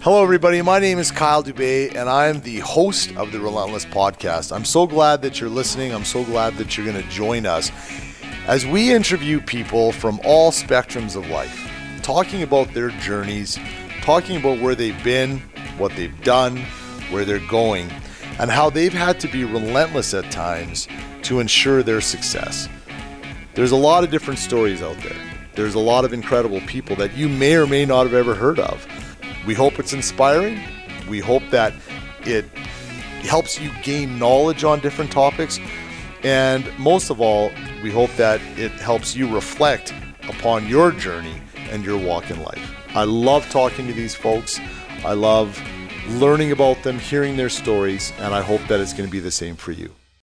Hello, everybody. My name is Kyle Dubé, and I'm the host of the Relentless Podcast. I'm so glad that you're listening. I'm so glad that you're going to join us as we interview people from all spectrums of life, talking about their journeys, talking about where they've been, what they've done, where they're going, and how they've had to be relentless at times to ensure their success. There's a lot of different stories out there. There's a lot of incredible people that you may or may not have ever heard of. We hope it's inspiring. We hope that it helps you gain knowledge on different topics. And most of all, we hope that it helps you reflect upon your journey and your walk in life. I love talking to these folks. I love learning about them, hearing their stories, and I hope that it's going to be the same for you.